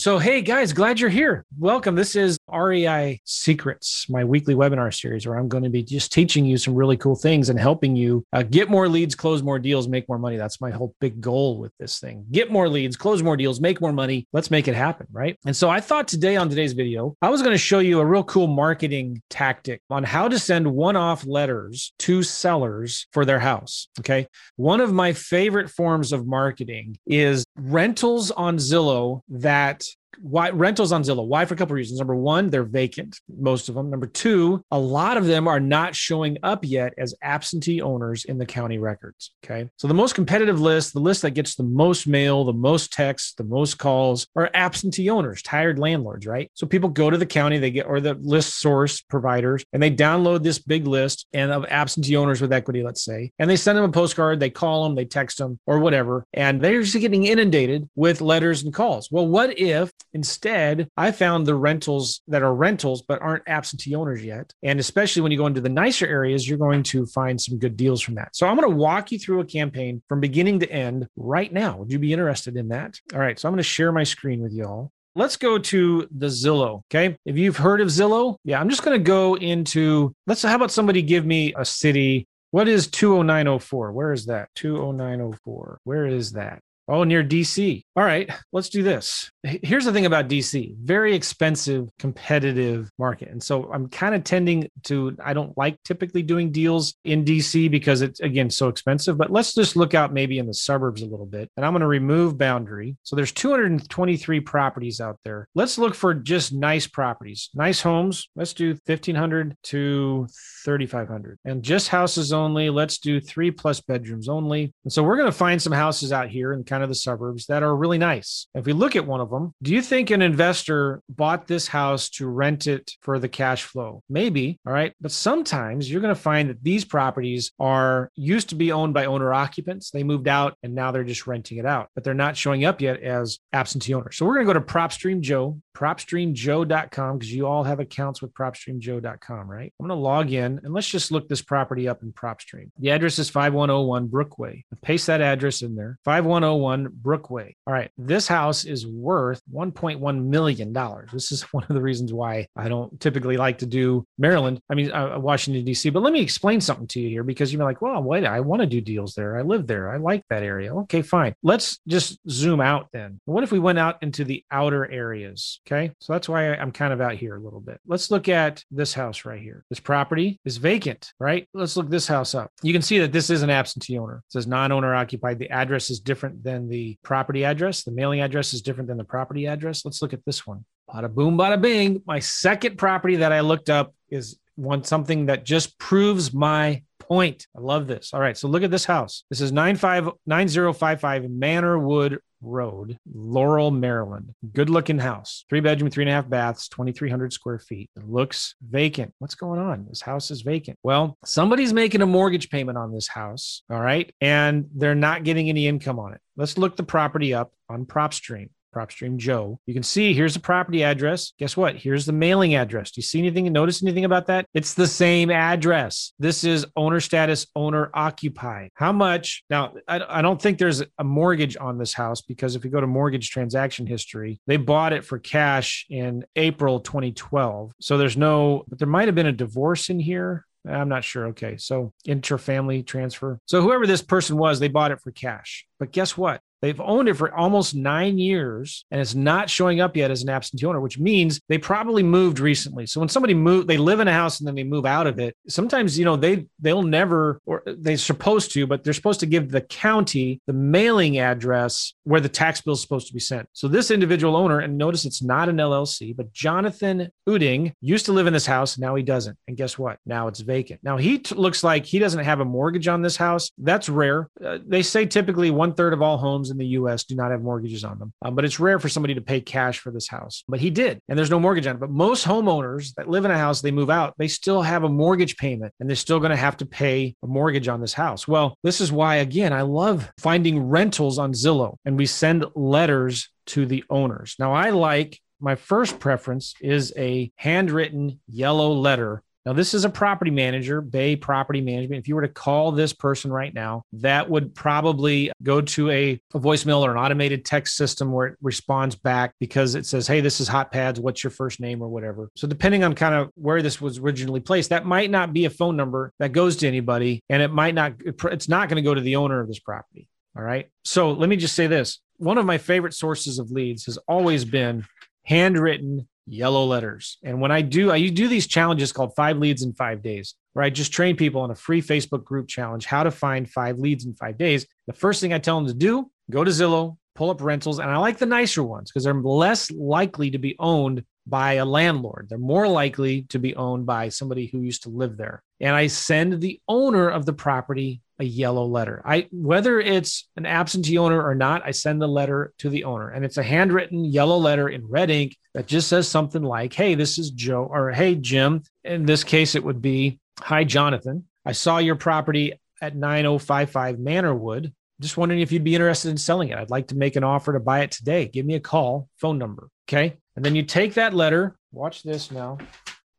So, hey guys, glad you're here. Welcome. This is REI Secrets, my weekly webinar series where I'm going to be just teaching you some really cool things and helping you uh, get more leads, close more deals, make more money. That's my whole big goal with this thing. Get more leads, close more deals, make more money. Let's make it happen, right? And so, I thought today on today's video, I was going to show you a real cool marketing tactic on how to send one off letters to sellers for their house. Okay. One of my favorite forms of marketing is rentals on Zillow that why rentals on Zillow? Why for a couple of reasons. Number one, they're vacant, most of them. Number two, a lot of them are not showing up yet as absentee owners in the county records. Okay. So the most competitive list, the list that gets the most mail, the most texts, the most calls are absentee owners, tired landlords, right? So people go to the county, they get or the list source providers, and they download this big list and of absentee owners with equity, let's say, and they send them a postcard, they call them, they text them, or whatever, and they're just getting inundated with letters and calls. Well, what if Instead, I found the rentals that are rentals but aren't absentee owners yet. And especially when you go into the nicer areas, you're going to find some good deals from that. So I'm going to walk you through a campaign from beginning to end right now. Would you be interested in that? All right. So I'm going to share my screen with y'all. Let's go to the Zillow. Okay. If you've heard of Zillow, yeah, I'm just going to go into, let's, how about somebody give me a city? What is 20904? Where is that? 20904. Where is that? Oh, near DC. All right, let's do this. Here's the thing about DC very expensive, competitive market. And so I'm kind of tending to, I don't like typically doing deals in DC because it's, again, so expensive. But let's just look out maybe in the suburbs a little bit. And I'm going to remove boundary. So there's 223 properties out there. Let's look for just nice properties, nice homes. Let's do 1500 to 3500. And just houses only. Let's do three plus bedrooms only. And so we're going to find some houses out here kind kind of the suburbs that are really nice. If we look at one of them, do you think an investor bought this house to rent it for the cash flow? Maybe. All right. But sometimes you're going to find that these properties are used to be owned by owner occupants. They moved out and now they're just renting it out, but they're not showing up yet as absentee owners. So we're going to go to PropStream Joe, PropStreamJoe.com, because you all have accounts with PropStreamJoe.com, right? I'm going to log in and let's just look this property up in PropStream. The address is 5101 Brookway. Paste that address in there. 5101 Brookway. All right. This house is worth $1.1 million. This is one of the reasons why I don't typically like to do Maryland, I mean, uh, Washington, D.C. But let me explain something to you here because you're like, well, wait, I want to do deals there. I live there. I like that area. Okay, fine. Let's just zoom out then. What if we went out into the outer areas? Okay. So that's why I'm kind of out here a little bit. Let's look at this house right here. This property is vacant, right? Let's look this house up. You can see that this is an absentee owner. It says non owner occupied. The address is different than the property address. The mailing address is different than the property address. Let's look at this one. Bada boom, bada bing. My second property that I looked up is one something that just proves my point. I love this. All right, so look at this house. This is 9055 Manorwood Road, Laurel, Maryland. Good looking house. Three bedroom, three and a half baths, 2,300 square feet. It looks vacant. What's going on? This house is vacant. Well, somebody's making a mortgage payment on this house. All right. And they're not getting any income on it. Let's look the property up on PropStream. PropStream Joe. You can see here's the property address. Guess what? Here's the mailing address. Do you see anything? Notice anything about that? It's the same address. This is owner status, owner occupied. How much? Now, I, don't think there's a mortgage on this house because if you go to mortgage transaction history, they bought it for cash in April 2012. So there's no, but there might have been a divorce in here. I'm not sure. Okay. So interfamily transfer. So whoever this person was, they bought it for cash. But guess what? They've owned it for almost nine years and it's not showing up yet as an absentee owner, which means they probably moved recently. So when somebody move, they live in a house and then they move out of it. Sometimes, you know, they they'll never or they're supposed to, but they're supposed to give the county the mailing address where the tax bill is supposed to be sent. So this individual owner, and notice it's not an LLC, but Jonathan Uding used to live in this house. Now he doesn't. And guess what? Now it's vacant. Now he t- looks like he doesn't have a mortgage on this house. That's rare. Uh, they say typically one third of all homes homes in the US do not have mortgages on them. Um, but it's rare for somebody to pay cash for this house. But he did, and there's no mortgage on it. But most homeowners that live in a house, they move out, they still have a mortgage payment and they're still going to have to pay a mortgage on this house. Well, this is why, again, I love finding rentals on Zillow and we send letters to the owners. Now, I like my first preference is a handwritten yellow letter now, this is a property manager, Bay Property Management. If you were to call this person right now, that would probably go to a, a, voicemail or an automated text system where it responds back because it says, Hey, this is Hot Pads. What's your first name or whatever? So, depending on kind of where this was originally placed, that might not be a phone number that goes to anybody. And it might not, it's not going to go to the owner of this property. All right. So, let me just say this one of my favorite sources of leads has always been handwritten yellow letters. And when I do, I do these challenges called five leads in five days, where I just train people on a free Facebook group challenge how to find five leads in five days. The first thing I tell them to do, go to Zillow, pull up rentals. And I like the nicer ones because they're less likely to be owned by a landlord. They're more likely to be owned by somebody who used to live there. And I send the owner of the property a yellow letter. I whether it's an absentee owner or not, I send the letter to the owner and it's a handwritten yellow letter in red ink that just says something like, "Hey, this is Joe," or "Hey, Jim." In this case it would be, "Hi, Jonathan. I saw your property at 9055 Manorwood. Just wondering if you'd be interested in selling it. I'd like to make an offer to buy it today. Give me a call, phone number." Okay? And then you take that letter, watch this now.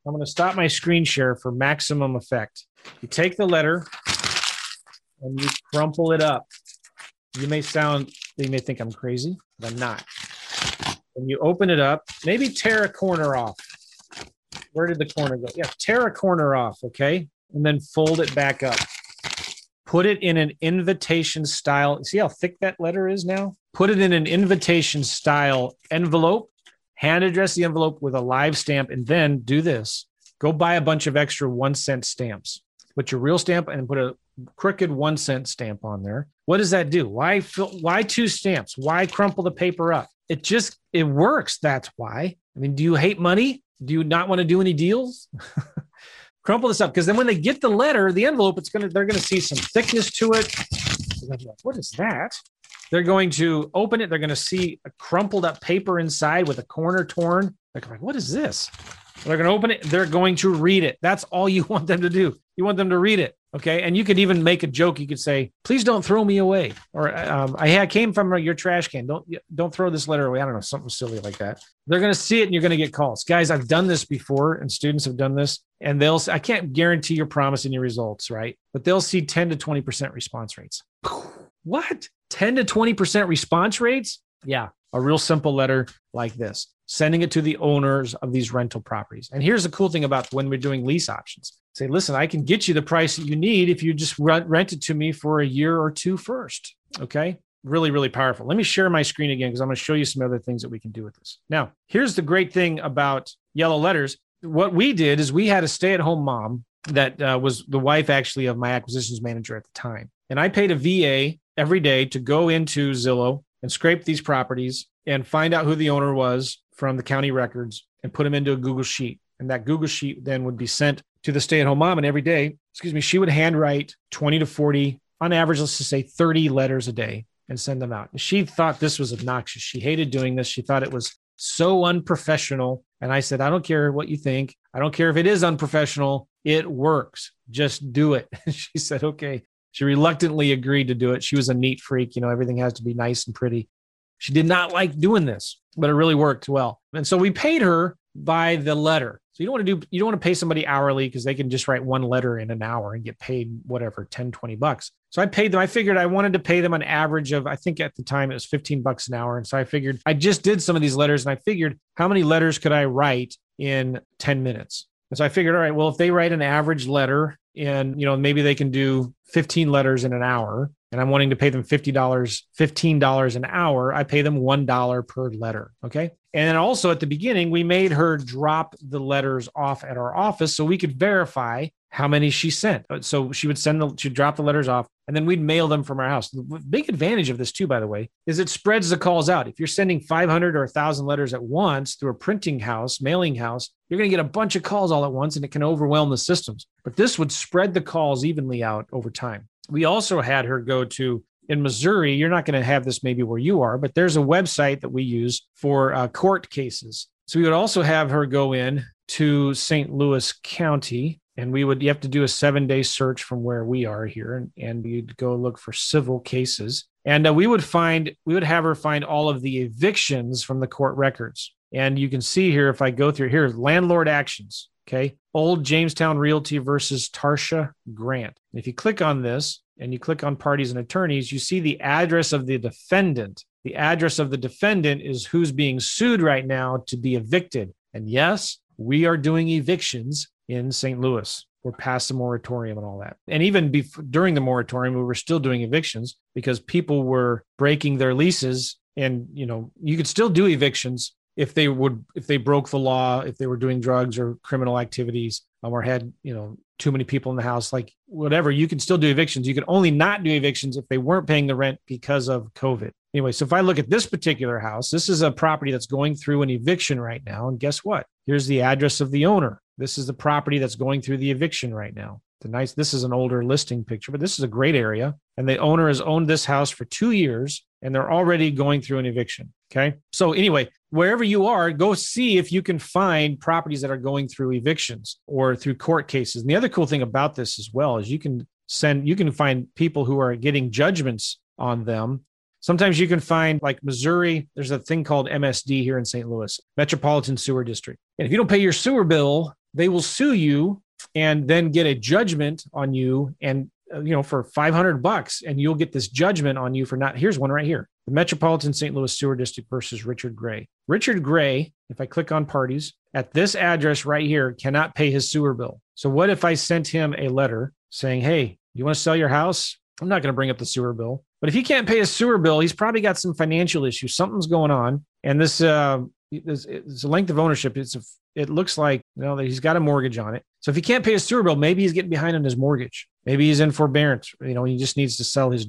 I'm going to stop my screen share for maximum effect. You take the letter, and you crumple it up. You may sound, you may think I'm crazy, but I'm not. And you open it up, maybe tear a corner off. Where did the corner go? Yeah, tear a corner off, okay? And then fold it back up. Put it in an invitation style. See how thick that letter is now? Put it in an invitation style envelope, hand address the envelope with a live stamp, and then do this go buy a bunch of extra one cent stamps. Put your real stamp and put a crooked one cent stamp on there. What does that do? Why fill, why two stamps? Why crumple the paper up? It just it works. That's why. I mean, do you hate money? Do you not want to do any deals? crumple this up because then when they get the letter, the envelope, it's gonna they're gonna see some thickness to it. what is that? They're going to open it. They're going to see a crumpled up paper inside with a corner torn. They're like, what is this? They're going to open it. They're going to read it. That's all you want them to do. You want them to read it. Okay. And you could even make a joke. You could say, please don't throw me away. Or um, I came from your trash can. Don't, don't throw this letter away. I don't know, something silly like that. They're going to see it and you're going to get calls. Guys, I've done this before and students have done this and they'll, I can't guarantee your promise and your results, right? But they'll see 10 to 20% response rates. What? 10 to 20% response rates? Yeah. A real simple letter like this sending it to the owners of these rental properties. And here's the cool thing about when we're doing lease options say, listen, I can get you the price that you need if you just rent, rent it to me for a year or two first. Okay. Really, really powerful. Let me share my screen again because I'm going to show you some other things that we can do with this. Now, here's the great thing about yellow letters. What we did is we had a stay at home mom that uh, was the wife actually of my acquisitions manager at the time. And I paid a VA every day to go into Zillow and scrape these properties and find out who the owner was from the county records and put them into a Google Sheet. And that Google Sheet then would be sent to the stay at home mom. And every day, excuse me, she would handwrite 20 to 40, on average, let's just say 30 letters a day and send them out. She thought this was obnoxious. She hated doing this. She thought it was so unprofessional. And I said, I don't care what you think. I don't care if it is unprofessional. It works. Just do it. she said, okay. She reluctantly agreed to do it. She was a neat freak. You know, everything has to be nice and pretty. She did not like doing this, but it really worked well. And so we paid her by the letter. So you don't want to do you don't want to pay somebody hourly because they can just write one letter in an hour and get paid whatever 10 20 bucks. So I paid them I figured I wanted to pay them an average of I think at the time it was 15 bucks an hour and so I figured I just did some of these letters and I figured how many letters could I write in 10 minutes. And so I figured all right well if they write an average letter and you know maybe they can do 15 letters in an hour and I'm wanting to pay them $50, $15 an hour, I pay them $1 per letter. Okay. And then also at the beginning, we made her drop the letters off at our office so we could verify how many she sent. Uh, so she would send the, she'd drop the letters off and then we'd mail them from our house. The big advantage of this, too, by the way, is it spreads the calls out. If you're sending 500 or 1,000 letters at once through a printing house, mailing house, you're going to get a bunch of calls all at once and it can overwhelm the systems. But this would spread the calls evenly out over time. We also had her go to in Missouri, you're not going to have this maybe where you are, but there's a website that we use for uh, court cases. So we would also have her go in to St. Louis County, and we would you have to do a seven day search from where we are here, and, and you'd go look for civil cases. And uh, we would find we would have her find all of the evictions from the court records. And you can see here if I go through here, landlord actions. Okay. Old Jamestown Realty versus Tarsha Grant. If you click on this and you click on parties and attorneys, you see the address of the defendant. The address of the defendant is who's being sued right now to be evicted. And yes, we are doing evictions in St. Louis. We're past the moratorium and all that. And even before, during the moratorium, we were still doing evictions because people were breaking their leases. And, you know, you could still do evictions if they would if they broke the law if they were doing drugs or criminal activities um, or had you know too many people in the house like whatever you can still do evictions. You can only not do evictions if they weren't paying the rent because of covid. Anyway so if i look at this particular house this is a property that's going through an eviction right now. And guess what? Here's the address of the owner. This is the property that's going through the eviction right now the nice this is an older listing picture but this is a great area and the owner has owned this house for two years and they're already going through an eviction okay so anyway wherever you are, go see if you can find properties that are going through evictions or through court cases. And the other cool thing about this as well is you can send, you can find people who are getting judgments on them. Sometimes you can find like Missouri, there's a thing called MSD here in St. Louis, Metropolitan Sewer District. And if you don't pay your sewer bill, they will sue you and then get a judgment on you and uh, you know for 500 bucks and you'll get this judgment on you for not here's one right here the Metropolitan St. Louis Sewer District versus Richard Gray. Richard Gray, if I click on parties, at this address right here, cannot pay his sewer bill. So, what if I sent him a letter saying, Hey, you want to sell your house? I'm not going to bring up the sewer bill. But if he can't pay his sewer bill, he's probably got some financial issues. Something's going on. And this, uh, this, this length of ownership, it's a, it looks like you know that he's got a mortgage on it. So if he can't pay his sewer bill, maybe he's getting behind on his mortgage. Maybe he's in forbearance. You know, he just needs to sell his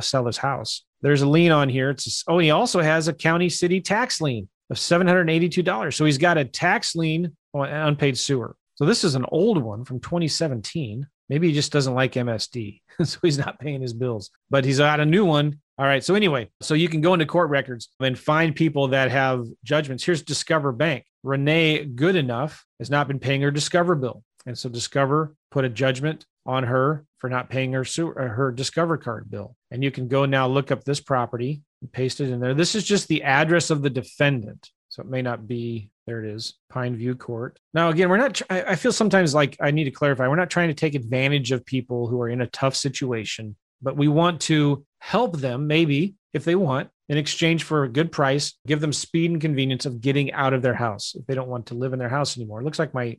sell his house. There's a lien on here. It's oh, he also has a county city tax lien of seven hundred eighty-two dollars. So he's got a tax lien on unpaid sewer. So this is an old one from 2017. Maybe he just doesn't like MSD, so he's not paying his bills. But he's got a new one. All right. So anyway, so you can go into court records and find people that have judgments. Here's Discover Bank. Renee Goodenough has not been paying her Discover bill. And so Discover put a judgment on her for not paying her uh, her Discover card bill. And you can go now look up this property and paste it in there. This is just the address of the defendant. So it may not be there it is, Pine View Court. Now, again, we're not, I feel sometimes like I need to clarify, we're not trying to take advantage of people who are in a tough situation, but we want to help them, maybe if they want, in exchange for a good price, give them speed and convenience of getting out of their house if they don't want to live in their house anymore. It looks like my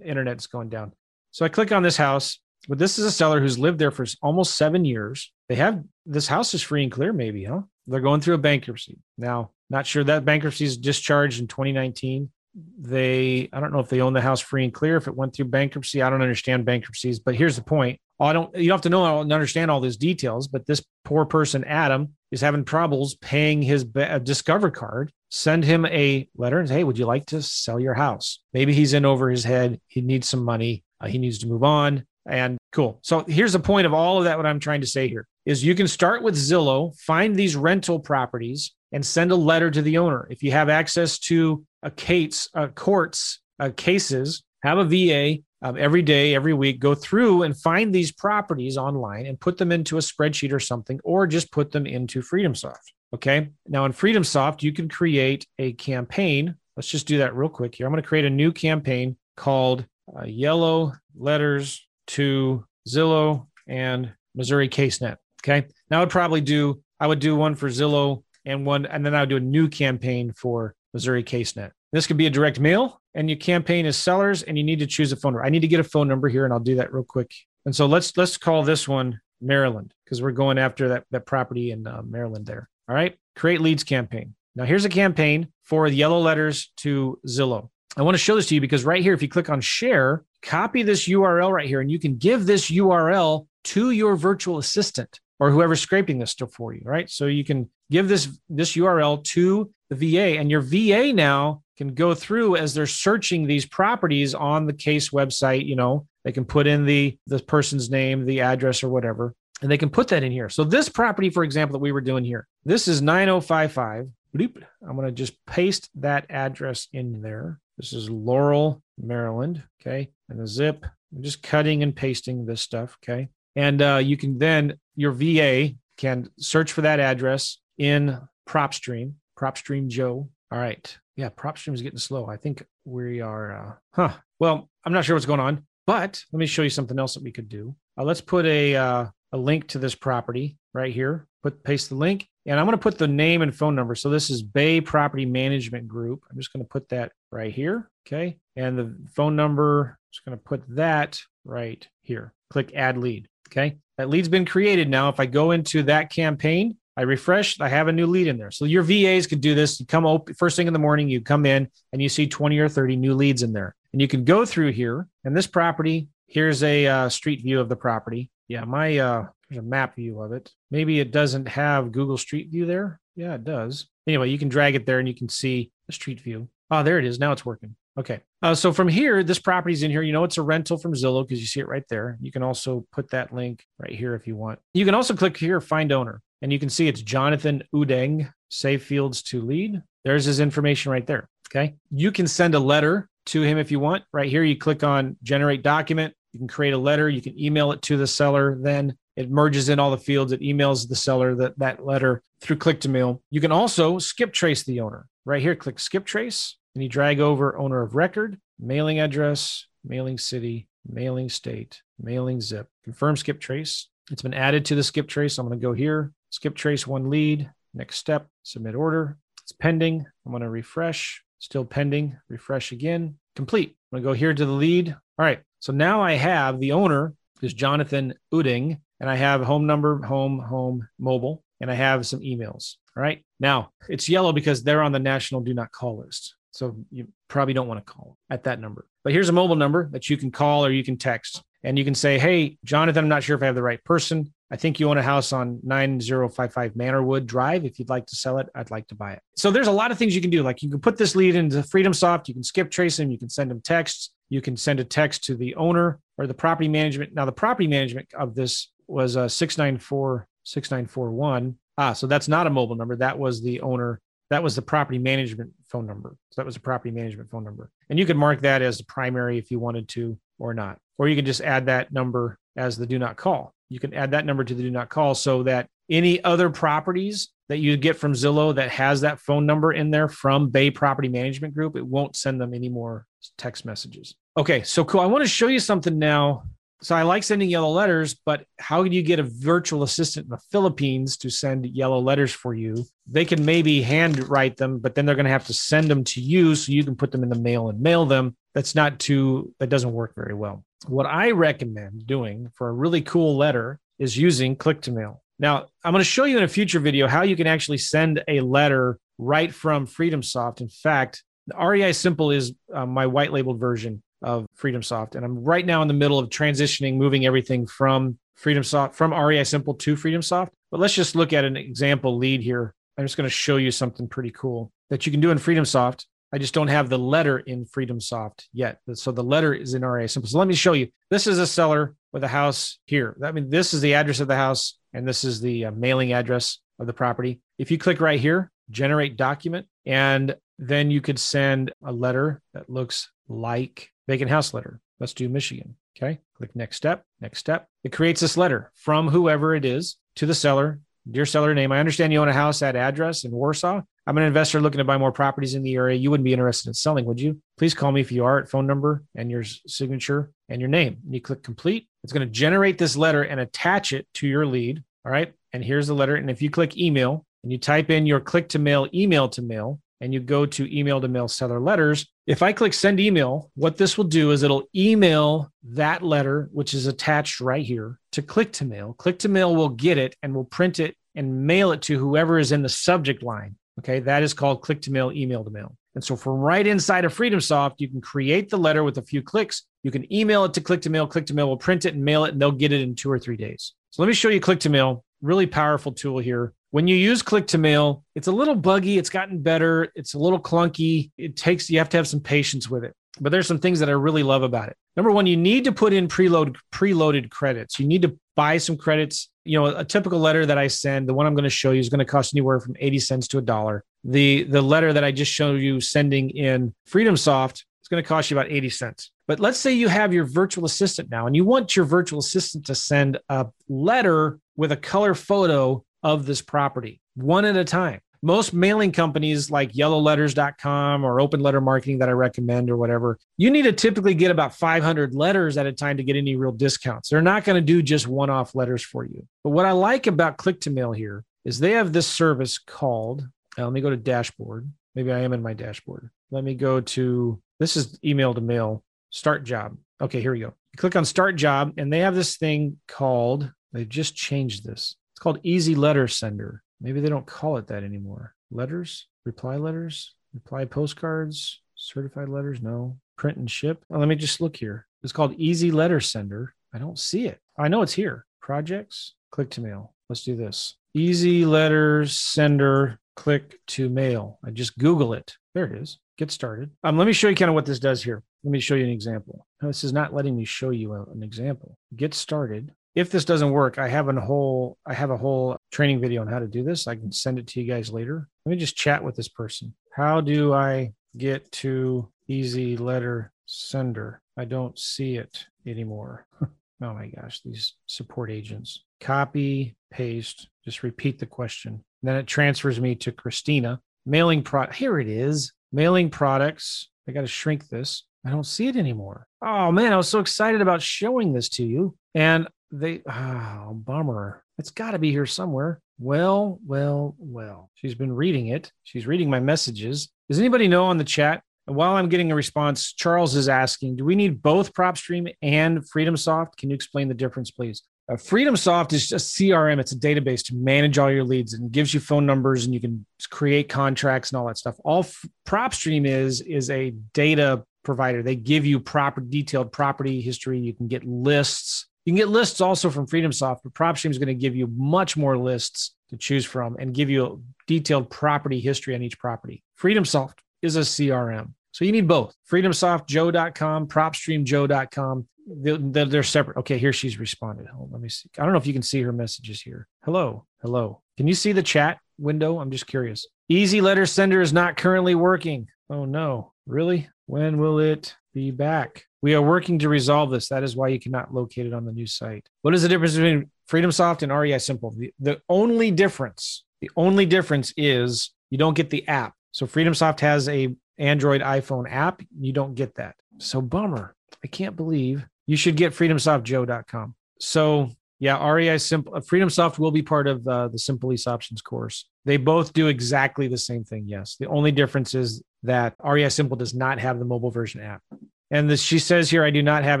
internet's going down. So I click on this house, but this is a seller who's lived there for almost seven years. They have this house is free and clear, maybe, huh? They're going through a bankruptcy. Now, not sure that bankruptcy is discharged in 2019. They, I don't know if they own the house free and clear, if it went through bankruptcy. I don't understand bankruptcies, but here's the point. I don't, you don't have to know and understand all these details, but this poor person, Adam, is having troubles paying his Discover card. Send him a letter and say, Hey, would you like to sell your house? Maybe he's in over his head. He needs some money. Uh, he needs to move on. And cool. So here's the point of all of that. What I'm trying to say here is you can start with Zillow, find these rental properties, and send a letter to the owner. If you have access to a case, uh, courts uh, cases, have a VA um, every day, every week, go through and find these properties online and put them into a spreadsheet or something, or just put them into FreedomSoft. Okay. Now in FreedomSoft, you can create a campaign. Let's just do that real quick here. I'm going to create a new campaign called uh, Yellow Letters to Zillow and Missouri CaseNet. Okay. Now I would probably do, I would do one for Zillow and one, and then I would do a new campaign for Missouri CaseNet. This could be a direct mail, and your campaign is sellers, and you need to choose a phone number. I need to get a phone number here, and I'll do that real quick. And so let's let's call this one Maryland because we're going after that that property in uh, Maryland there. All right, create leads campaign. Now here's a campaign for the yellow letters to Zillow. I want to show this to you because right here, if you click on share, copy this URL right here, and you can give this URL to your virtual assistant or whoever's scraping this stuff for you, right? So you can give this this URL to the VA, and your VA now can go through as they're searching these properties on the case website. You know, they can put in the the person's name, the address, or whatever, and they can put that in here. So this property, for example, that we were doing here, this is 9055. Bloop. I'm going to just paste that address in there. This is Laurel, Maryland. Okay. And the zip, I'm just cutting and pasting this stuff. Okay. And uh, you can then, your VA can search for that address in PropStream, PropStream Joe. All right. Yeah, PropStream is getting slow. I think we are, uh, huh. Well, I'm not sure what's going on, but let me show you something else that we could do. Uh, let's put a, uh, a link to this property right here. Put paste the link, and I'm going to put the name and phone number. So this is Bay Property Management Group. I'm just going to put that right here. Okay, and the phone number. Just going to put that right here. Click Add Lead. Okay, that lead's been created now. If I go into that campaign, I refresh, I have a new lead in there. So your VAs could do this. You come up first thing in the morning, you come in and you see 20 or 30 new leads in there. And you can go through here and this property, here's a uh, street view of the property. Yeah, my uh there's a map view of it. Maybe it doesn't have Google Street View there. Yeah, it does. Anyway, you can drag it there and you can see the street view. Oh, there it is. Now it's working. Okay. Uh, so from here, this property's in here. You know, it's a rental from Zillow because you see it right there. You can also put that link right here if you want. You can also click here, find owner, and you can see it's Jonathan Udeng, save fields to lead. There's his information right there. Okay. You can send a letter to him if you want. Right here, you click on generate document. You can create a letter. You can email it to the seller. Then it merges in all the fields. It emails the seller that, that letter through click to mail. You can also skip trace the owner. Right here, click skip trace and you drag over owner of record, mailing address, mailing city, mailing state, mailing zip, confirm skip trace. It's been added to the skip trace. I'm going to go here, skip trace one lead, next step, submit order. It's pending. I'm going to refresh, still pending, refresh again, complete. I'm going to go here to the lead. All right. So now I have the owner is Jonathan Uding, and I have home number, home, home, mobile, and I have some emails. All right. Now it's yellow because they're on the national do not call list. So you probably don't want to call at that number. But here's a mobile number that you can call or you can text. And you can say, Hey, Jonathan, I'm not sure if I have the right person. I think you own a house on 9055 Manorwood Drive. If you'd like to sell it, I'd like to buy it. So there's a lot of things you can do. Like you can put this lead into FreedomSoft, you can skip trace him, you can send him texts, you can send a text to the owner or the property management. Now, the property management of this was a 694 6941. Ah, so that's not a mobile number. That was the owner. That was the property management phone number. So that was a property management phone number. And you could mark that as the primary if you wanted to or not. Or you can just add that number as the do not call. You can add that number to the do not call so that any other properties that you get from Zillow that has that phone number in there from Bay Property Management Group, it won't send them any more text messages. Okay, so cool. I want to show you something now so I like sending yellow letters, but how do you get a virtual assistant in the Philippines to send yellow letters for you? They can maybe handwrite them, but then they're going to have to send them to you so you can put them in the mail and mail them. That's not too, that doesn't work very well. What I recommend doing for a really cool letter is using click to mail. Now, I'm going to show you in a future video how you can actually send a letter right from FreedomSoft. In fact, the REI Simple is uh, my white labeled version of FreedomSoft. And I'm right now in the middle of transitioning, moving everything from FreedomSoft, from REI Simple to FreedomSoft. But let's just look at an example lead here. I'm just going to show you something pretty cool that you can do in FreedomSoft. I just don't have the letter in FreedomSoft yet. So the letter is in REI Simple. So let me show you. This is a seller with a house here. I mean, this is the address of the house, and this is the uh, mailing address of the property. If you click right here, generate document, and then you could send a letter that looks like vacant house letter. Let's do Michigan. Okay. Click next step, next step. It creates this letter from whoever it is to the seller. Dear seller name, I understand you own a house at address in Warsaw. I'm an investor looking to buy more properties in the area. You wouldn't be interested in selling, would you? Please call me if you are at phone number and your signature and your name. And you click complete. It's going to generate this letter and attach it to your lead. All right. And here's the letter. And if you click email and you type in your click to mail, email to mail, and you go to email to mail seller letters, if I click send email, what this will do is it'll email that letter, which is attached right here, to click to mail. Click to mail will get it and will print it and mail it to whoever is in the subject line. Okay, that is called click to mail, email to mail. And so from right inside of FreedomSoft, you can create the letter with a few clicks. You can email it to click to mail. Click to mail will print it and mail it, and they'll get it in two or three days. So let me show you click to mail. Really powerful tool here. When you use click to mail, it's a little buggy. It's gotten better. It's a little clunky. It takes, you have to have some patience with it. But there's some things that I really love about it. Number one, you need to put in preload preloaded credits. You need to buy some credits. You know, a typical letter that I send, the one I'm going to show you is going to cost anywhere from 80 cents to a dollar. The the letter that I just showed you sending in FreedomSoft is going to cost you about 80 cents. But let's say you have your virtual assistant now and you want your virtual assistant to send a letter with a color photo of this property one at a time. Most mailing companies like yellowletters.com or open letter marketing that I recommend or whatever, you need to typically get about 500 letters at a time to get any real discounts. They're not going to do just one off letters for you. But what I like about Click to Mail here is they have this service called, uh, let me go to dashboard. Maybe I am in my dashboard. Let me go to, this is email to mail, start job. Okay, here we go. click on start job, and they have this thing called, they've just changed this. Called Easy Letter Sender. Maybe they don't call it that anymore. Letters, reply letters, reply postcards, certified letters. No, print and ship. Oh, let me just look here. It's called Easy Letter Sender. I don't see it. I know it's here. Projects, click to mail. Let's do this. Easy Letter Sender, click to mail. I just Google it. There it is. Get started. Um, let me show you kind of what this does here. Let me show you an example. No, this is not letting me show you an example. Get started if this doesn't work, I have a whole I have a whole training video on how to do this. I can send it to you guys later. Let me just chat with this person. How do I get to easy letter sender? I don't see it anymore. oh my gosh, these support agents. Copy, paste, just repeat the question. Then it transfers me to Christina. Mailing product. Here it is. Mailing products. I got to shrink this. I don't see it anymore. Oh man, I was so excited about showing this to you. And they oh bummer. It's got to be here somewhere. Well well well. She's been reading it. She's reading my messages. Does anybody know on the chat? While i'm getting a response charles is asking do we need both propstream and freedomsoft? Can you explain the difference please? Uh, freedomsoft is just crm it's a database to manage all your leads and gives you phone numbers and you can create contracts and all that stuff. All F- propstream is is a data provider. They give you proper detailed property history. You can get lists you can get lists also from FreedomSoft, but PropStream is going to give you much more lists to choose from and give you a detailed property history on each property. FreedomSoft is a CRM. So you need both freedomsoftjoe.com, propstreamjoe.com. They're, they're separate. Okay, here she's responded. Hold, let me see. I don't know if you can see her messages here. Hello. Hello. Can you see the chat window? I'm just curious. Easy letter sender is not currently working. Oh no. Really? When will it be back? We are working to resolve this. That is why you cannot locate it on the new site. What is the difference between FreedomSoft and REI Simple? The, the only difference, the only difference is you don't get the app. So FreedomSoft has a Android iPhone app. You don't get that. So bummer. I can't believe you should get freedomsoftjoe.com. So yeah, REI Simple FreedomSoft will be part of uh, the Simple Lease Options course. They both do exactly the same thing. Yes, the only difference is that REI Simple does not have the mobile version app. And this, she says here, I do not have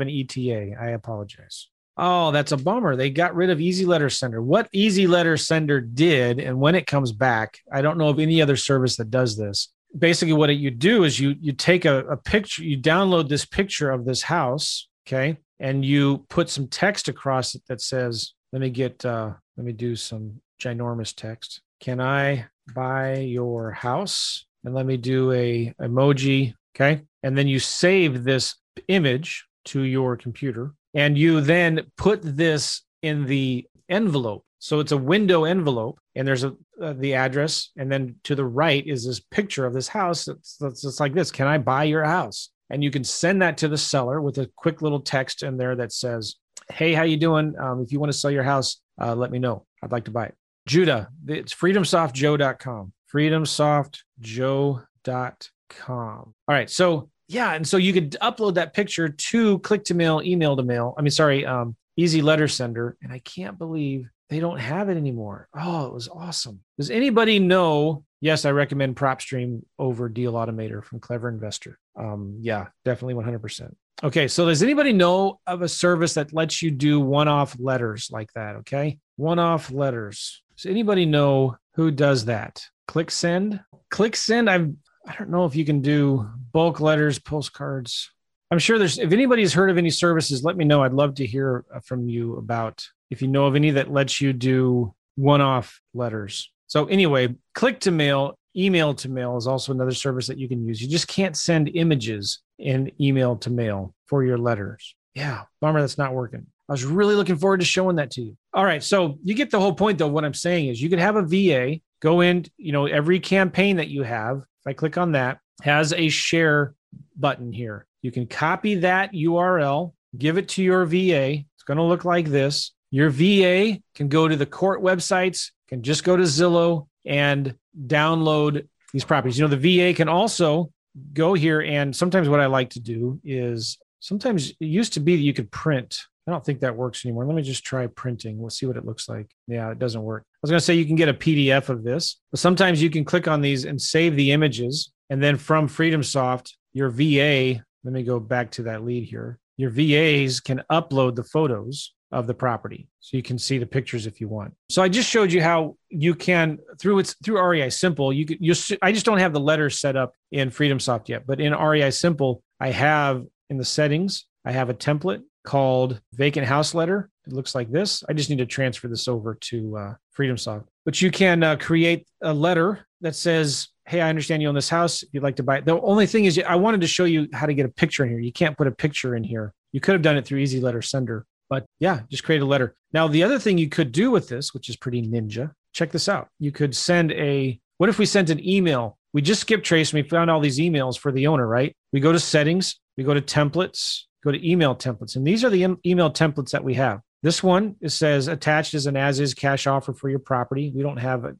an ETA. I apologize. Oh, that's a bummer. They got rid of Easy Letter Sender. What Easy Letter Sender did, and when it comes back, I don't know of any other service that does this. Basically, what you do is you you take a, a picture, you download this picture of this house, okay, and you put some text across it that says, "Let me get, uh, let me do some ginormous text. Can I buy your house?" And let me do a emoji, okay, and then you save this image to your computer and you then put this in the envelope. So it's a window envelope and there's a uh, the address and then to the right is this picture of this house it's, like this. Can i buy your house? And you can send that to the seller with a quick little text in there that says hey how you doing? Um, if you want to sell your house uh, let me know. I'd like to buy it judah it's freedomsoftjoe.com freedomsoftjoe.com com. All right. So yeah, and so you could upload that picture to click to mail, email to mail. I mean, sorry, um, easy letter sender. And I can't believe they don't have it anymore. Oh, it was awesome. Does anybody know? Yes, I recommend PropStream over Deal Automator from Clever Investor. Um, yeah, definitely 100%. Okay, so does anybody know of a service that lets you do one-off letters like that? Okay, one-off letters. Does anybody know who does that? Click send. Click send. I've I don't know if you can do bulk letters, postcards. I'm sure there's, if anybody's heard of any services, let me know. I'd love to hear uh, from you about if you know of any that lets you do one off letters. So anyway, click to mail, email to mail is also another service that you can use. You just can't send images in email to mail for your letters. Yeah, bummer that's not working. I was really looking forward to showing that to you. All right, so you get the whole point though. What I'm saying is you could have a VA go in, you know, every campaign that you have, if I click on that, has a share button here. You can copy that URL, give it to your VA. It's going to look like this. Your VA can go to the court websites, can just go to Zillow and download these properties. You know, the VA can also go here and sometimes what I like to do is sometimes it used to be that you could print. I don't think that works anymore. Let me just try printing. We'll see what it looks like. Yeah, it doesn't work. I was going to say you can get a PDF of this, but sometimes you can click on these and save the images. And then from FreedomSoft, your VA, let me go back to that lead here. Your VAs can upload the photos of the property so you can see the pictures if you want so i just showed you how you can through it's through rei simple you could you i just don't have the letters set up in freedomsoft yet but in rei simple i have in the settings i have a template called vacant house letter. It looks like this. I just need to transfer this over to uh, freedomsoft but you can uh, create a letter that says hey i understand you own this house. If you'd like to buy it. The only thing is i wanted to show you how to get a picture in here. You can't put a picture in here. You could have done it through easy letter sender but yeah, just create a letter. Now, the other thing you could do with this, which is pretty ninja, check this out. You could send a, what if we sent an email? We just skip trace and we found all these emails for the owner, right? We go to settings, we go to templates, go to email templates. And these are the email templates that we have. This one it says attached is an as is cash offer for your property. We don't have a,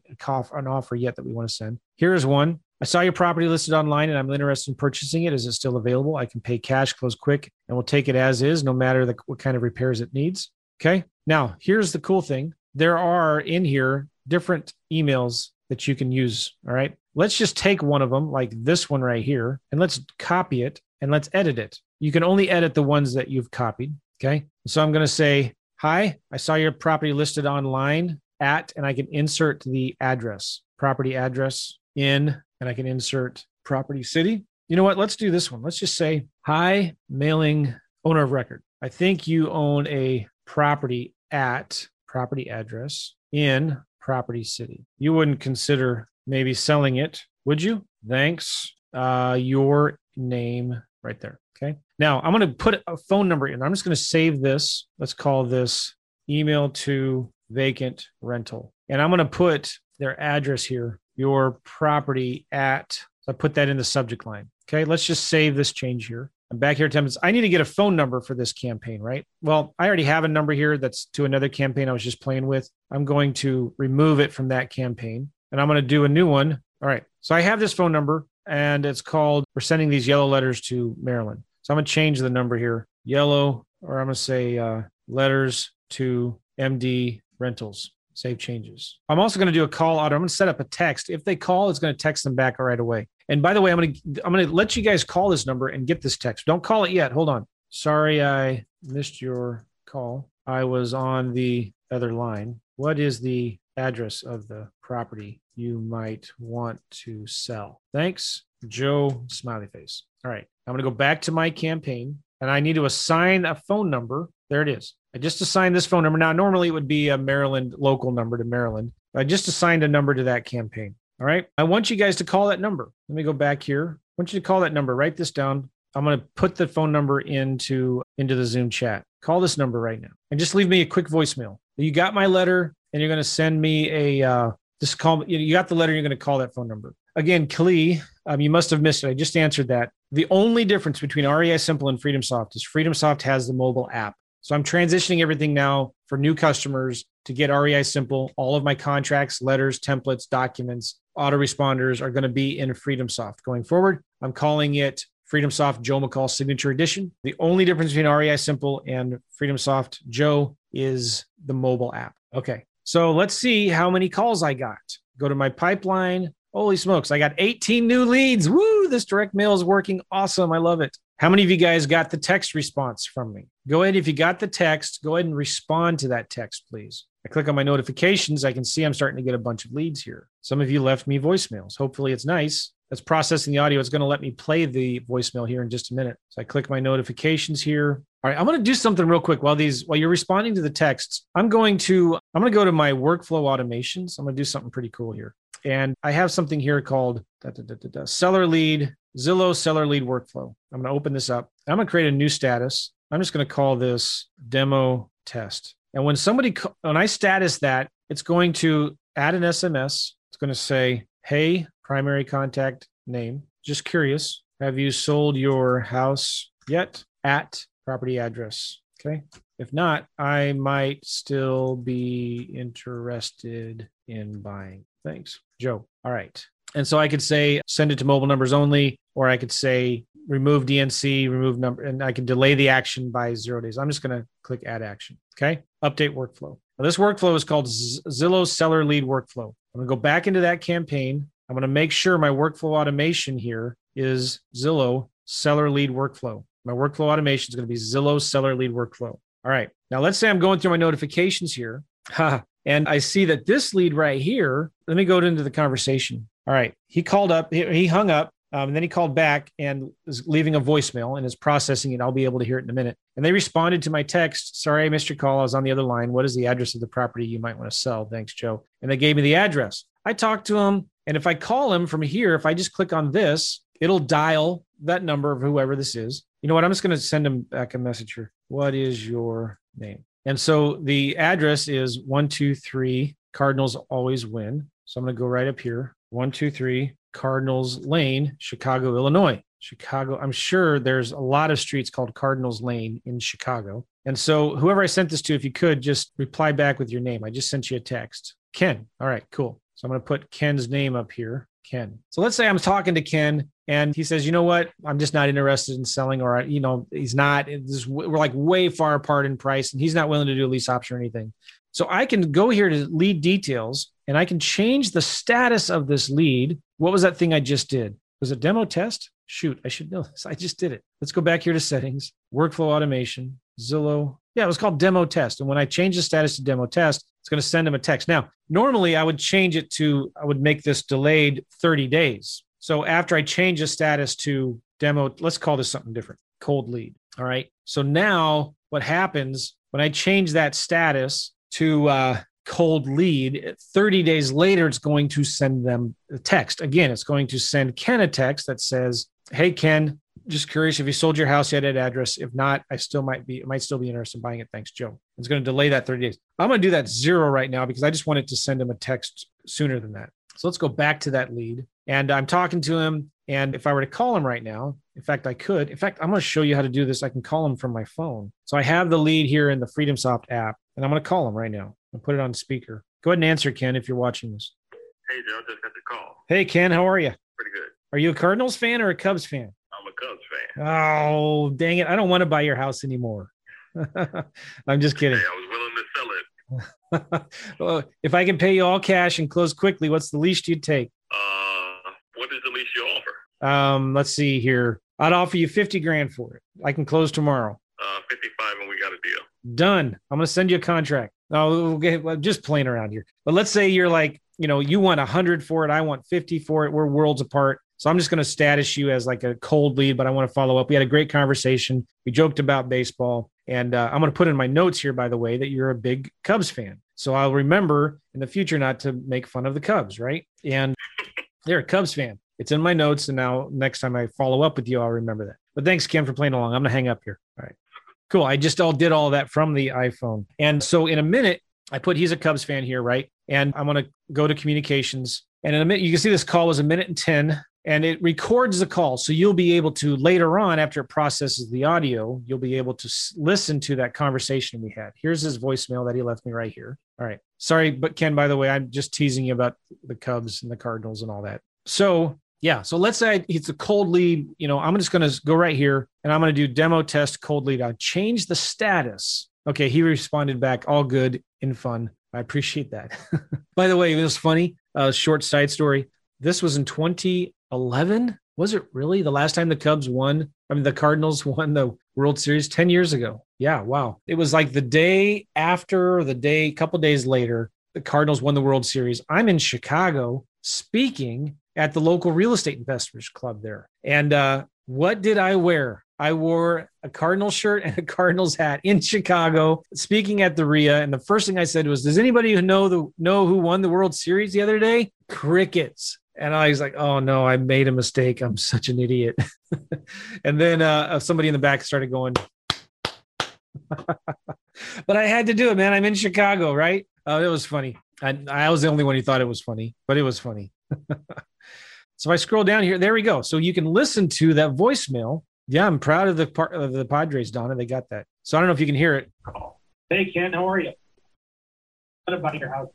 an offer yet that we want to send. Here is one I saw your property listed online and I'm interested in purchasing it. Is it still available? I can pay cash, close quick, and we'll take it as is, no matter the, what kind of repairs it needs. Okay. Now, here's the cool thing there are in here different emails that you can use. All right. Let's just take one of them, like this one right here, and let's copy it and let's edit it. You can only edit the ones that you've copied. Okay. So I'm going to say, Hi, I saw your property listed online at, and I can insert the address, property address in and I can insert property city. You know what? Let's do this one. Let's just say, hi, mailing owner of record. I think you own a property at property address in property city. You wouldn't consider maybe selling it, would you? Thanks. Uh, your name right there. Okay. Now I'm going to put a phone number in. I'm just going to save this. Let's call this email to vacant rental. And I'm going to put their address here your property at, so I put that in the subject line. Okay, let's just save this change here. I'm back here at I need to get a phone number for this campaign, right? Well, I already have a number here that's to another campaign I was just playing with. I'm going to remove it from that campaign and I'm going to do a new one. All right. So I have this phone number and it's called, we're sending these yellow letters to Maryland. So I'm going to change the number here yellow, or I'm going to say uh, letters to MD rentals save changes. I'm also going to do a call out. I'm going to set up a text. If they call, it's going to text them back right away. And by the way, I'm going to I'm going to let you guys call this number and get this text. Don't call it yet. Hold on. Sorry, I missed your call. I was on the other line. What is the address of the property you might want to sell? Thanks, Joe. Smiley face. All right. I'm going to go back to my campaign and I need to assign a phone number. There it is. I just assigned this phone number. Now, normally it would be a Maryland local number to Maryland. I just assigned a number to that campaign. All right. I want you guys to call that number. Let me go back here. I want you to call that number. Write this down. I'm going to put the phone number into into the Zoom chat. Call this number right now and just leave me a quick voicemail. You got my letter and you're going to send me a uh, just call. You got the letter. You're going to call that phone number again. Klee, um, you must have missed it. I just answered that. The only difference between REI Simple and FreedomSoft is FreedomSoft has the mobile app. So I'm transitioning everything now for new customers to get REI Simple. All of my contracts, letters, templates, documents, autoresponders are going to be in FreedomSoft going forward. I'm calling it FreedomSoft Joe McCall Signature Edition. The only difference between REI Simple and FreedomSoft Joe is the mobile app. Okay. So let's see how many calls I got. Go to my pipeline. Holy smokes, I got 18 new leads. Woo, this direct mail is working awesome. I love it. How many of you guys got the text response from me? Go ahead. If you got the text, go ahead and respond to that text, please. I click on my notifications. I can see I'm starting to get a bunch of leads here. Some of you left me voicemails. Hopefully, it's nice. That's processing the audio. It's going to let me play the voicemail here in just a minute. So I click my notifications here. All right, I'm going to do something real quick while these while you're responding to the texts. I'm going to I'm going to go to my workflow automations. I'm going to do something pretty cool here, and I have something here called da, da, da, seller lead Zillow seller lead workflow. I'm going to open this up. I'm going to create a new status. I'm just going to call this demo test. And when somebody when I status that, it's going to add an SMS. It's going to say, "Hey, primary contact name. Just curious, have you sold your house yet at property address?" Okay. If not, I might still be interested in buying. Thanks, Joe. All right. And so I could say send it to mobile numbers only, or I could say remove DNC, remove number, and I can delay the action by zero days. I'm just going to click add action. Okay. Update workflow. Now, this workflow is called Zillow Seller Lead Workflow. I'm going to go back into that campaign. I'm going to make sure my workflow automation here is Zillow Seller Lead Workflow. My workflow automation is going to be Zillow Seller Lead Workflow. All right. Now, let's say I'm going through my notifications here. and I see that this lead right here, let me go into the conversation. All right. He called up, he hung up, um, and then he called back and was leaving a voicemail and is processing it. I'll be able to hear it in a minute. And they responded to my text Sorry, I missed your call. I was on the other line. What is the address of the property you might want to sell? Thanks, Joe. And they gave me the address. I talked to him. And if I call him from here, if I just click on this, it'll dial that number of whoever this is. You know what? I'm just going to send him back a message here. What is your name? And so the address is 123 Cardinals always win. So I'm going to go right up here 123 Cardinals Lane, Chicago, Illinois. Chicago. I'm sure there's a lot of streets called Cardinals Lane in Chicago. And so, whoever I sent this to, if you could just reply back with your name. I just sent you a text. Ken. All right, cool. So I'm going to put Ken's name up here. Ken. So let's say I'm talking to Ken and he says, you know what? I'm just not interested in selling, or, you know, he's not, this, we're like way far apart in price and he's not willing to do a lease option or anything. So I can go here to lead details and I can change the status of this lead. What was that thing I just did? Was it demo test? Shoot, I should know this. I just did it. Let's go back here to settings, workflow automation, Zillow. Yeah, it was called demo test. And when I change the status to demo test, it's going to send them a text. Now, normally I would change it to, I would make this delayed 30 days. So after I change the status to demo, let's call this something different, cold lead. All right. So now what happens when I change that status to uh, cold lead 30 days later it's going to send them a text again it's going to send ken a text that says hey ken just curious if you sold your house yet at address if not i still might be might still be interested in buying it thanks joe it's going to delay that 30 days i'm going to do that zero right now because i just wanted to send him a text sooner than that so let's go back to that lead and i'm talking to him and if i were to call him right now in fact i could in fact i'm going to show you how to do this i can call him from my phone so i have the lead here in the FreedomSoft app and i'm going to call him right now I'll put it on speaker. Go ahead and answer, Ken, if you're watching this. Hey, Joe, just got the call. Hey, Ken, how are you? Pretty good. Are you a Cardinals fan or a Cubs fan? A Cubs fan. Oh, dang it. I don't want to buy your house anymore. I'm just kidding. Hey, I was willing to sell it. well, if I can pay you all cash and close quickly, what's the least you'd take? Uh, what is the least you offer? Um, let's see here. I'd offer you 50 grand for it. I can close tomorrow. Uh, 55 and we got a deal. Done. I'm going to send you a contract. No, we'll just playing around here. But let's say you're like, you know, you want 100 for it. I want 50 for it. We're worlds apart. So I'm just going to status you as like a cold lead, but I want to follow up. We had a great conversation. We joked about baseball. And uh, I'm going to put in my notes here, by the way, that you're a big Cubs fan. So I'll remember in the future not to make fun of the Cubs, right? And they're a Cubs fan. It's in my notes. And now next time I follow up with you, I'll remember that. But thanks, Kim, for playing along. I'm going to hang up here. All right. Cool. I just all did all that from the iPhone. And so in a minute, I put he's a Cubs fan here, right? And I'm going to go to communications. And in a minute, you can see this call was a minute and 10 and it records the call. So you'll be able to later on, after it processes the audio, you'll be able to listen to that conversation we had. Here's his voicemail that he left me right here. All right. Sorry, but Ken, by the way, I'm just teasing you about the Cubs and the Cardinals and all that. So yeah. So let's say it's a cold lead. You know, I'm just going to go right here and I'm going to do demo test cold lead. I change the status. Okay. He responded back, all good in fun. I appreciate that. By the way, it was funny. Uh, short side story. This was in 2011. Was it really the last time the Cubs won? I mean, the Cardinals won the World Series 10 years ago. Yeah. Wow. It was like the day after, the day, a couple days later, the Cardinals won the World Series. I'm in Chicago speaking at the local real estate investors club there. And uh, what did I wear? I wore a Cardinal shirt and a Cardinals hat in Chicago, speaking at the RIA. And the first thing I said was, "Does anybody know the know who won the World Series the other day?" Crickets. And I was like, "Oh no, I made a mistake. I'm such an idiot." and then uh, somebody in the back started going. but I had to do it, man. I'm in Chicago, right? Oh, it was funny. I, I was the only one who thought it was funny, but it was funny. so I scroll down here. There we go. So you can listen to that voicemail. Yeah, I'm proud of the part of the Padres, Donna. They got that. So I don't know if you can hear it. Hey Ken, how are you? What about your house?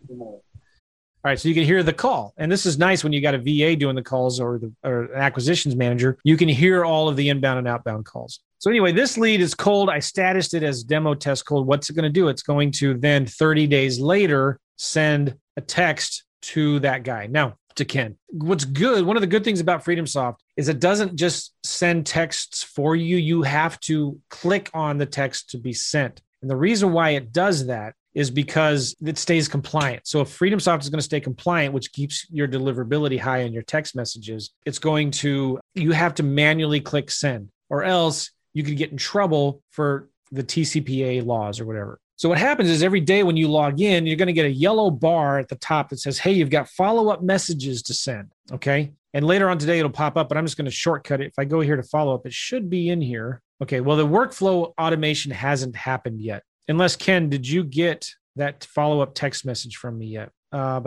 All right, so you can hear the call, and this is nice when you got a VA doing the calls or the or an acquisitions manager. You can hear all of the inbound and outbound calls. So anyway, this lead is cold. I statused it as demo test cold. What's it going to do? It's going to then 30 days later send a text to that guy. Now, to Ken. What's good, one of the good things about FreedomSoft is it doesn't just send texts for you. You have to click on the text to be sent. And the reason why it does that is because it stays compliant. So if FreedomSoft is going to stay compliant, which keeps your deliverability high on your text messages, it's going to, you have to manually click send, or else you could get in trouble for the TCPA laws or whatever. So what happens is every day when you log in, you're going to get a yellow bar at the top that says, "Hey, you've got follow-up messages to send." Okay? And later on today it'll pop up, but I'm just going to shortcut it. If I go here to follow up, it should be in here. Okay, well the workflow automation hasn't happened yet. Unless Ken, did you get that follow-up text message from me yet? Uh,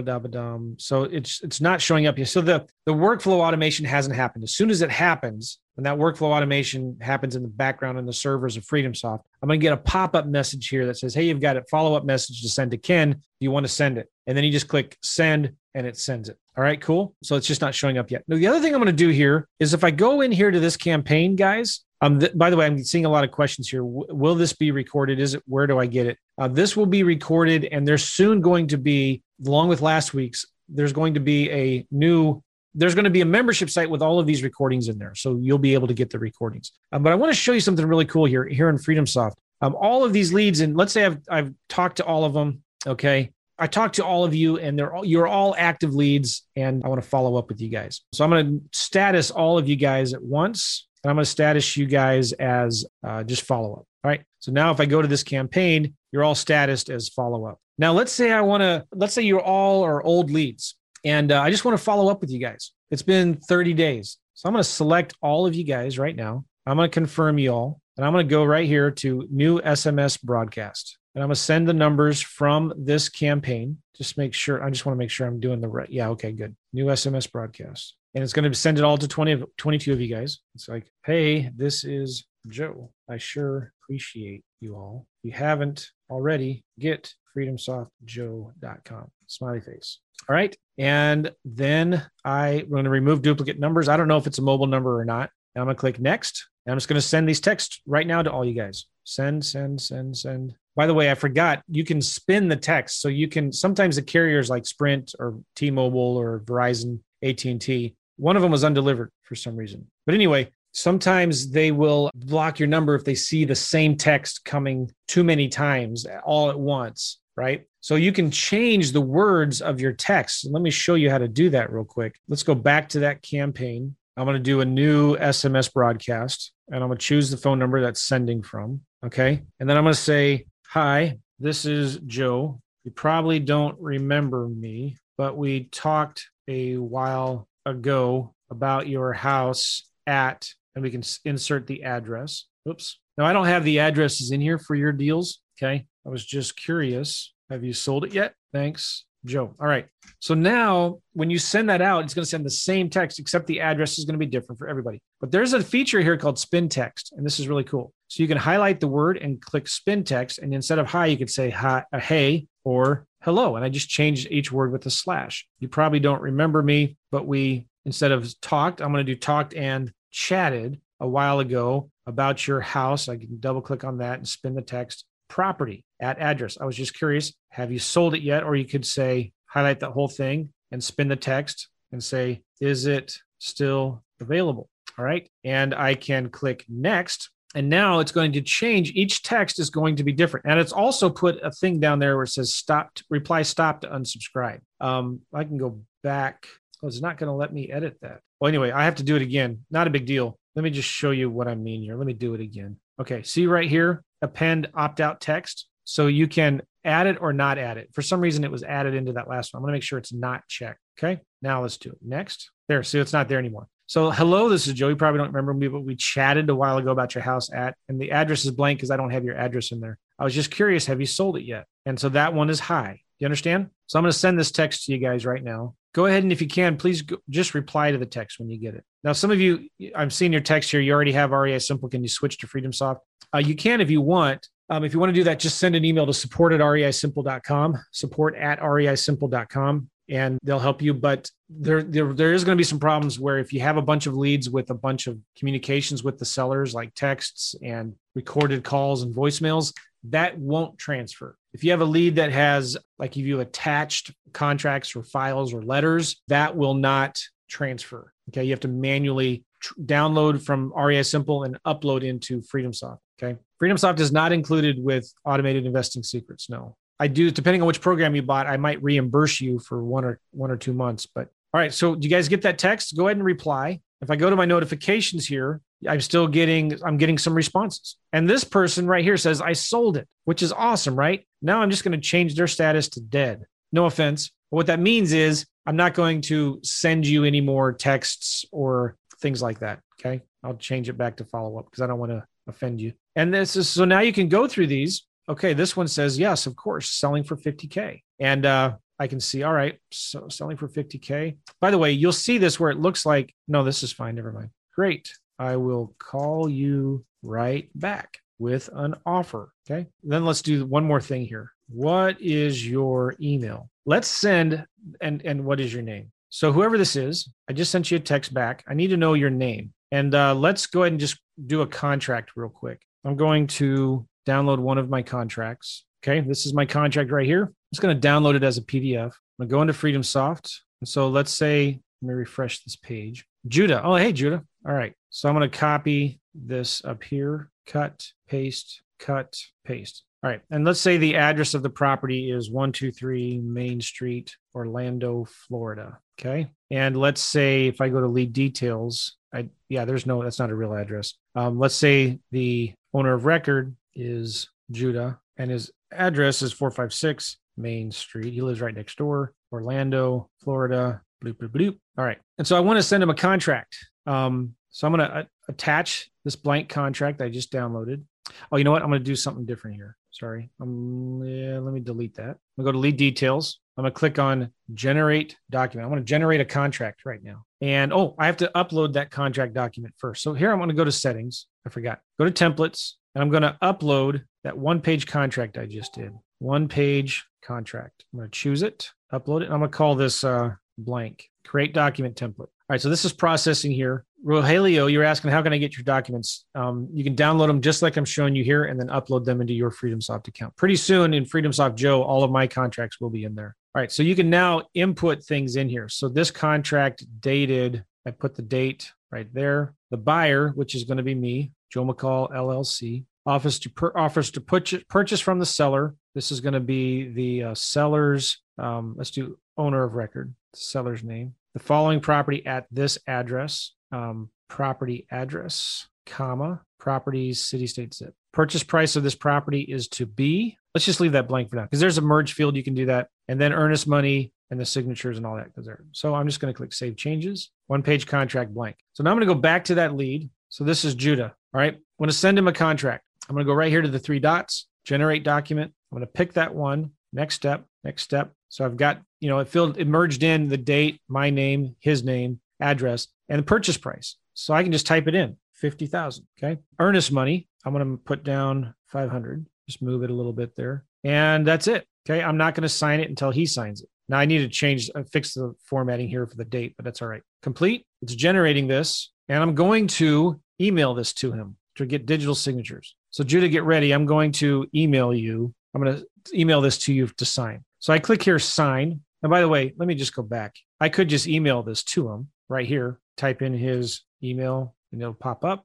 so it's it's not showing up yet. So the the workflow automation hasn't happened. As soon as it happens, when that workflow automation happens in the background in the servers of FreedomSoft, I'm going to get a pop up message here that says, Hey, you've got a follow up message to send to Ken. Do you want to send it? And then you just click send and it sends it. All right, cool. So it's just not showing up yet. Now, the other thing I'm going to do here is if I go in here to this campaign, guys, um, th- by the way, I'm seeing a lot of questions here. W- will this be recorded? Is it? Where do I get it? Uh, this will be recorded, and there's soon going to be, along with last week's, there's going to be a new there's going to be a membership site with all of these recordings in there. So you'll be able to get the recordings. Um, but I want to show you something really cool here, here in FreedomSoft. Um, all of these leads, and let's say I've, I've talked to all of them. Okay. I talked to all of you and they're all, you're all active leads and I want to follow up with you guys. So I'm going to status all of you guys at once and I'm going to status you guys as uh, just follow up. All right. So now if I go to this campaign, you're all statused as follow up. Now let's say I want to, let's say you're all are old leads. And uh, I just want to follow up with you guys. It's been 30 days. So I'm going to select all of you guys right now. I'm going to confirm you all. And I'm going to go right here to new SMS broadcast. And I'm going to send the numbers from this campaign. Just make sure, I just want to make sure I'm doing the right. Yeah, okay, good. New SMS broadcast. And it's going to send it all to 20 of 22 of you guys. It's like, hey, this is Joe. I sure appreciate you all. If you haven't already, get freedomsoftjoe.com. Smiley face. All right. And then I'm going to remove duplicate numbers. I don't know if it's a mobile number or not. And I'm going to click next. And I'm just going to send these texts right now to all you guys. Send, send, send, send. By the way, I forgot you can spin the text. So you can sometimes the carriers like Sprint or T-Mobile or Verizon, AT&T, one of them was undelivered for some reason. But anyway, sometimes they will block your number if they see the same text coming too many times all at once right? So you can change the words of your text. Let me show you how to do that real quick. Let's go back to that campaign. I'm going to do a new SMS broadcast and I'm going to choose the phone number that's sending from. Okay. And then I'm going to say, Hi, this is Joe. You probably don't remember me, but we talked a while ago about your house at, and we can insert the address. Oops. Now, I don't have the addresses in here for your deals. Okay. I was just curious. Have you sold it yet? Thanks, Joe. All right. So now when you send that out, it's going to send the same text, except the address is going to be different for everybody. But there's a feature here called spin text, and this is really cool. So you can highlight the word and click spin text. And instead of hi, you could say hi, uh, hey or hello. And I just changed each word with a slash. You probably don't remember me, but we, instead of talked, I'm going to do talked and chatted a while ago about your house. I can double click on that and spin the text property at address. I was just curious, have you sold it yet? Or you could say, highlight the whole thing and spin the text and say, is it still available? All right. And I can click next. And now it's going to change. Each text is going to be different. And it's also put a thing down there where it says stop, reply stop to unsubscribe. Um, I can go back. Oh, it's not going to let me edit that. Well, anyway, I have to do it again. Not a big deal let me just show you what I mean here. Let me do it again. Okay, see right here, append opt out text. So you can add it or not add it. For some reason, it was added into that last one. I'm going to make sure it's not checked. Okay, now let's do it. Next. There, see, it's not there anymore. So, hello, this is Joe. You probably don't remember me, but we chatted a while ago about your house at, and the address is blank because I don't have your address in there. I was just curious, have you sold it yet? And so that one is high. You understand? So I'm going to send this text to you guys right now. Go ahead and if you can, please go, just reply to the text when you get it. Now, some of you, I'm seeing your text here. You already have REI Simple. Can you switch to FreedomSoft? Uh, you can if you want. Um, if you want to do that, just send an email to support at reisimple.com, support at reisimple.com and they'll help you. But there, there, there is going to be some problems where if you have a bunch of leads with a bunch of communications with the sellers, like texts and recorded calls and voicemails, that won't transfer. If you have a lead that has, like, if you attached contracts or files or letters, that will not transfer. Okay. You have to manually tr- download from REI Simple and upload into FreedomSoft. Okay. FreedomSoft is not included with automated investing secrets. No. I do, depending on which program you bought, I might reimburse you for one or one or two months. But all right, so do you guys get that text? Go ahead and reply. If I go to my notifications here, I'm still getting I'm getting some responses. And this person right here says I sold it, which is awesome, right? Now I'm just going to change their status to dead. No offense. But what that means is I'm not going to send you any more texts or things like that. Okay. I'll change it back to follow up because I don't want to offend you. And this is so now you can go through these okay, this one says, yes, of course, selling for 50K. And uh, I can see, all right, so selling for 50K. By the way, you'll see this where it looks like, no, this is fine. Never mind. Great. I will call you right back with an offer. Okay. Then let's do one more thing here. What is your email? Let's send, and, and what is your name? So whoever this is, I just sent you a text back. I need to know your name. And uh, let's go ahead and just do a contract real quick. I'm going to download one of my contracts. Okay, this is my contract right here. I'm just going to download it as a PDF. I'm going to go into FreedomSoft. And so let's say, let me refresh this page. Judah. Oh, hey, Judah. All right. So I'm going to copy this up here, cut, paste, cut, paste. All right. And let's say the address of the property is 123 Main Street, Orlando, Florida. Okay. And let's say if I go to lead details, I, yeah, there's no, that's not a real address. Um, let's say the owner of record is Judah, and his address is 456 Main Street. He lives right next door, Orlando, Florida. Bloop, bloop, bloop. All right. And so I want to send him a contract. Um, so I'm going to attach this blank contract I just downloaded. Oh, you know what? I'm going to do something different here. Sorry. Um, yeah, let me delete that. I'm going to go to lead details. I'm going to click on generate document. I want to generate a contract right now. And oh, I have to upload that contract document first. So here I'm going to go to settings. I forgot. Go to templates, and I'm going to upload that one page contract I just did. One page contract. I'm going to choose it, upload it. I'm going to call this uh, blank, create document template. All right, so this is processing here. Rogelio, you're asking how can I get your documents? Um, you can download them just like I'm showing you here, and then upload them into your FreedomSoft account. Pretty soon in FreedomSoft Joe, all of my contracts will be in there. All right, so you can now input things in here. So this contract dated, I put the date right there. The buyer, which is going to be me, Joe McCall LLC, offers to offers to purchase, purchase from the seller. This is going to be the uh, seller's. Um, let's do owner of record, seller's name. The following property at this address. Um, property address, comma properties, city, state, zip. Purchase price of this property is to be. Let's just leave that blank for now because there's a merge field. You can do that, and then earnest money and the signatures and all that goes there. So I'm just going to click Save Changes. One page contract blank. So now I'm going to go back to that lead. So this is Judah. All right. I'm going to send him a contract. I'm going to go right here to the three dots, generate document. I'm going to pick that one. Next step, next step. So I've got, you know, it filled, it merged in the date, my name, his name, address, and the purchase price. So I can just type it in 50,000. Okay. Earnest money. I'm going to put down 500. Just move it a little bit there. And that's it. Okay. I'm not going to sign it until he signs it. Now I need to change, uh, fix the formatting here for the date, but that's all right. Complete. It's generating this. And I'm going to email this to him to get digital signatures. So, Judah, get ready. I'm going to email you. I'm going to email this to you to sign. So I click here, sign. And by the way, let me just go back. I could just email this to him right here, type in his email, and it'll pop up.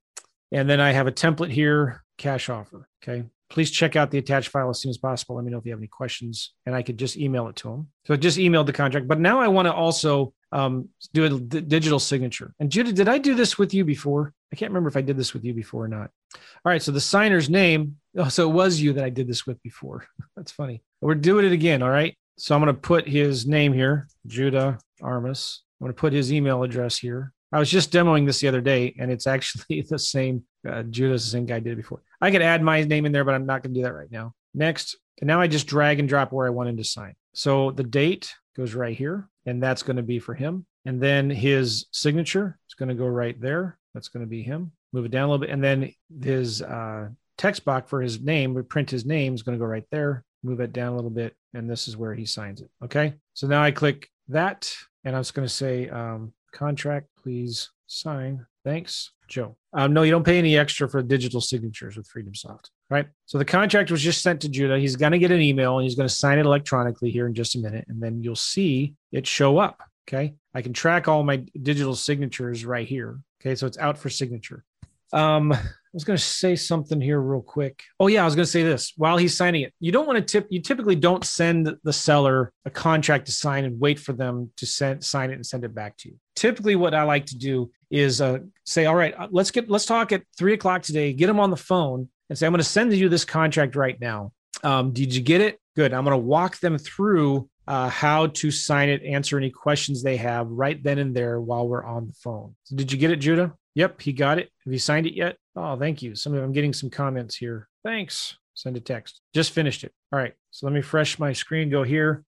And then I have a template here, cash offer. Okay. Please check out the attached file as soon as possible. Let me know if you have any questions, and I could just email it to him. So I just emailed the contract. But now I want to also um, do a d- digital signature. And Judah, did I do this with you before? I can't remember if I did this with you before or not. All right. So the signer's name. Oh, so it was you that I did this with before. That's funny. We're doing it again. All right. So I'm going to put his name here, Judah Armas. I'm going to put his email address here. I was just demoing this the other day, and it's actually the same. Uh, Judah's the same guy I did before. I could add my name in there, but I'm not going to do that right now. Next, and now I just drag and drop where I want him to sign. So the date goes right here, and that's going to be for him. And then his signature is going to go right there. That's going to be him. Move it down a little bit. And then his uh, text box for his name, we print his name, is going to go right there. Move it down a little bit. And this is where he signs it. Okay. So now I click that, and I'm just going to say um, contract, please sign. Thanks, Joe. Um, no, you don't pay any extra for digital signatures with FreedomSoft, right? So the contract was just sent to Judah. He's going to get an email and he's going to sign it electronically here in just a minute. And then you'll see it show up. Okay. I can track all my digital signatures right here. Okay. So it's out for signature. Um, I was going to say something here real quick. Oh yeah, I was going to say this while he's signing it. You don't want to tip. You typically don't send the seller a contract to sign and wait for them to send sign it and send it back to you. Typically, what I like to do is uh, say, "All right, uh, let's get let's talk at three o'clock today. Get them on the phone and say, I'm going to send you this contract right now. Um, did you get it? Good. I'm going to walk them through uh, how to sign it, answer any questions they have right then and there while we're on the phone. So did you get it, Judah? Yep, he got it. Have you signed it yet? Oh, thank you. Some of I'm getting some comments here. Thanks. Send a text. Just finished it. All right. So let me fresh my screen. Go here.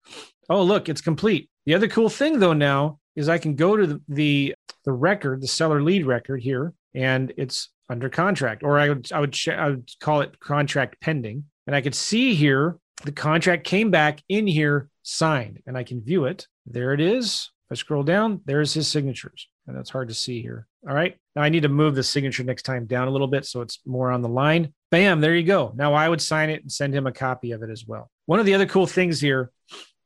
Oh, look, it's complete. The other cool thing though now is I can go to the the, the record, the seller lead record here, and it's under contract, or I would I would I would call it contract pending, and I could see here the contract came back in here signed, and I can view it. There it is. If I scroll down, there's his signatures and that's hard to see here. All right. Now I need to move the signature next time down a little bit so it's more on the line. Bam, there you go. Now I would sign it and send him a copy of it as well. One of the other cool things here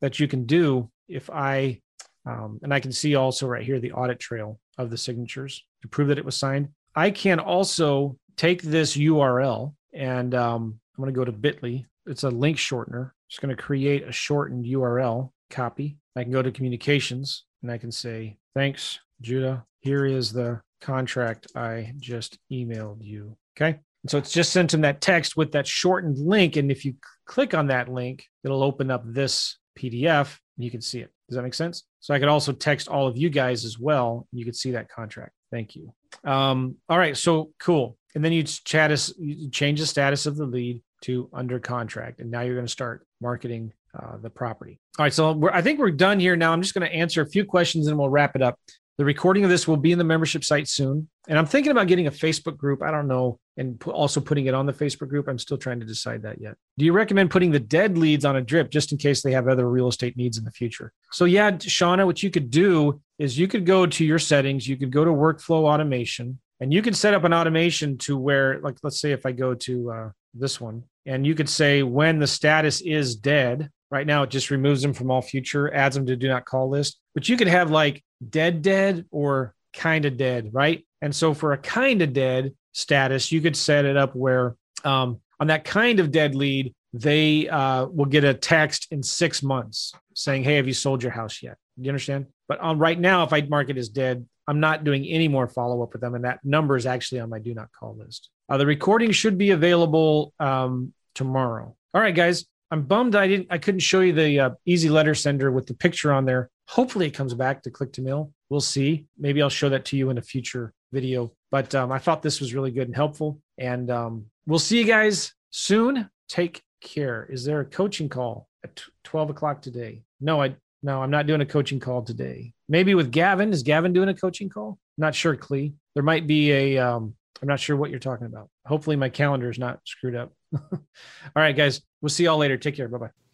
that you can do if I, um, and I can see also right here the audit trail of the signatures to prove that it was signed. I can also take this URL and um, I'm going to go to bit.ly. It's a link shortener. Just going to create a shortened URL copy. I can go to communications and I can say, thanks Judah, here is the contract I just emailed you. Okay. And so it's just sent him that text with that shortened link. And if you click on that link, it'll open up this PDF and you can see it. Does that make sense? So I could also text all of you guys as well. You could see that contract. Thank you. Um, all right. So cool. And then you chat us, you change the status of the lead to under contract. And now you're going to start marketing uh, the property. All right. So I think we're done here now. I'm just going to answer a few questions and we'll wrap it up. The recording of this will be in the membership site soon. And I'm thinking about getting a Facebook group. I don't know. And also putting it on the Facebook group. I'm still trying to decide that yet. Do you recommend putting the dead leads on a drip just in case they have other real estate needs in the future? So, yeah, Shauna, what you could do is you could go to your settings, you could go to workflow automation, and you can set up an automation to where, like, let's say if I go to uh, this one, and you could say when the status is dead, Right now, it just removes them from all future, adds them to do not call list. But you could have like dead, dead, or kind of dead, right? And so for a kind of dead status, you could set it up where um, on that kind of dead lead, they uh, will get a text in six months saying, "Hey, have you sold your house yet?" Do you understand? But on right now, if I mark it as dead, I'm not doing any more follow up with them, and that number is actually on my do not call list. Uh, the recording should be available um, tomorrow. All right, guys. I'm bummed I didn't I couldn't show you the uh, easy letter sender with the picture on there. Hopefully it comes back to Click2Mail. We'll see. Maybe I'll show that to you in a future video. But um, I thought this was really good and helpful. And um, we'll see you guys soon. Take care. Is there a coaching call at 12 o'clock today? No, I no, I'm not doing a coaching call today. Maybe with Gavin. Is Gavin doing a coaching call? Not sure, Clee. There might be a um, I'm not sure what you're talking about. Hopefully my calendar is not screwed up. all right, guys. We'll see y'all later. Take care. Bye bye.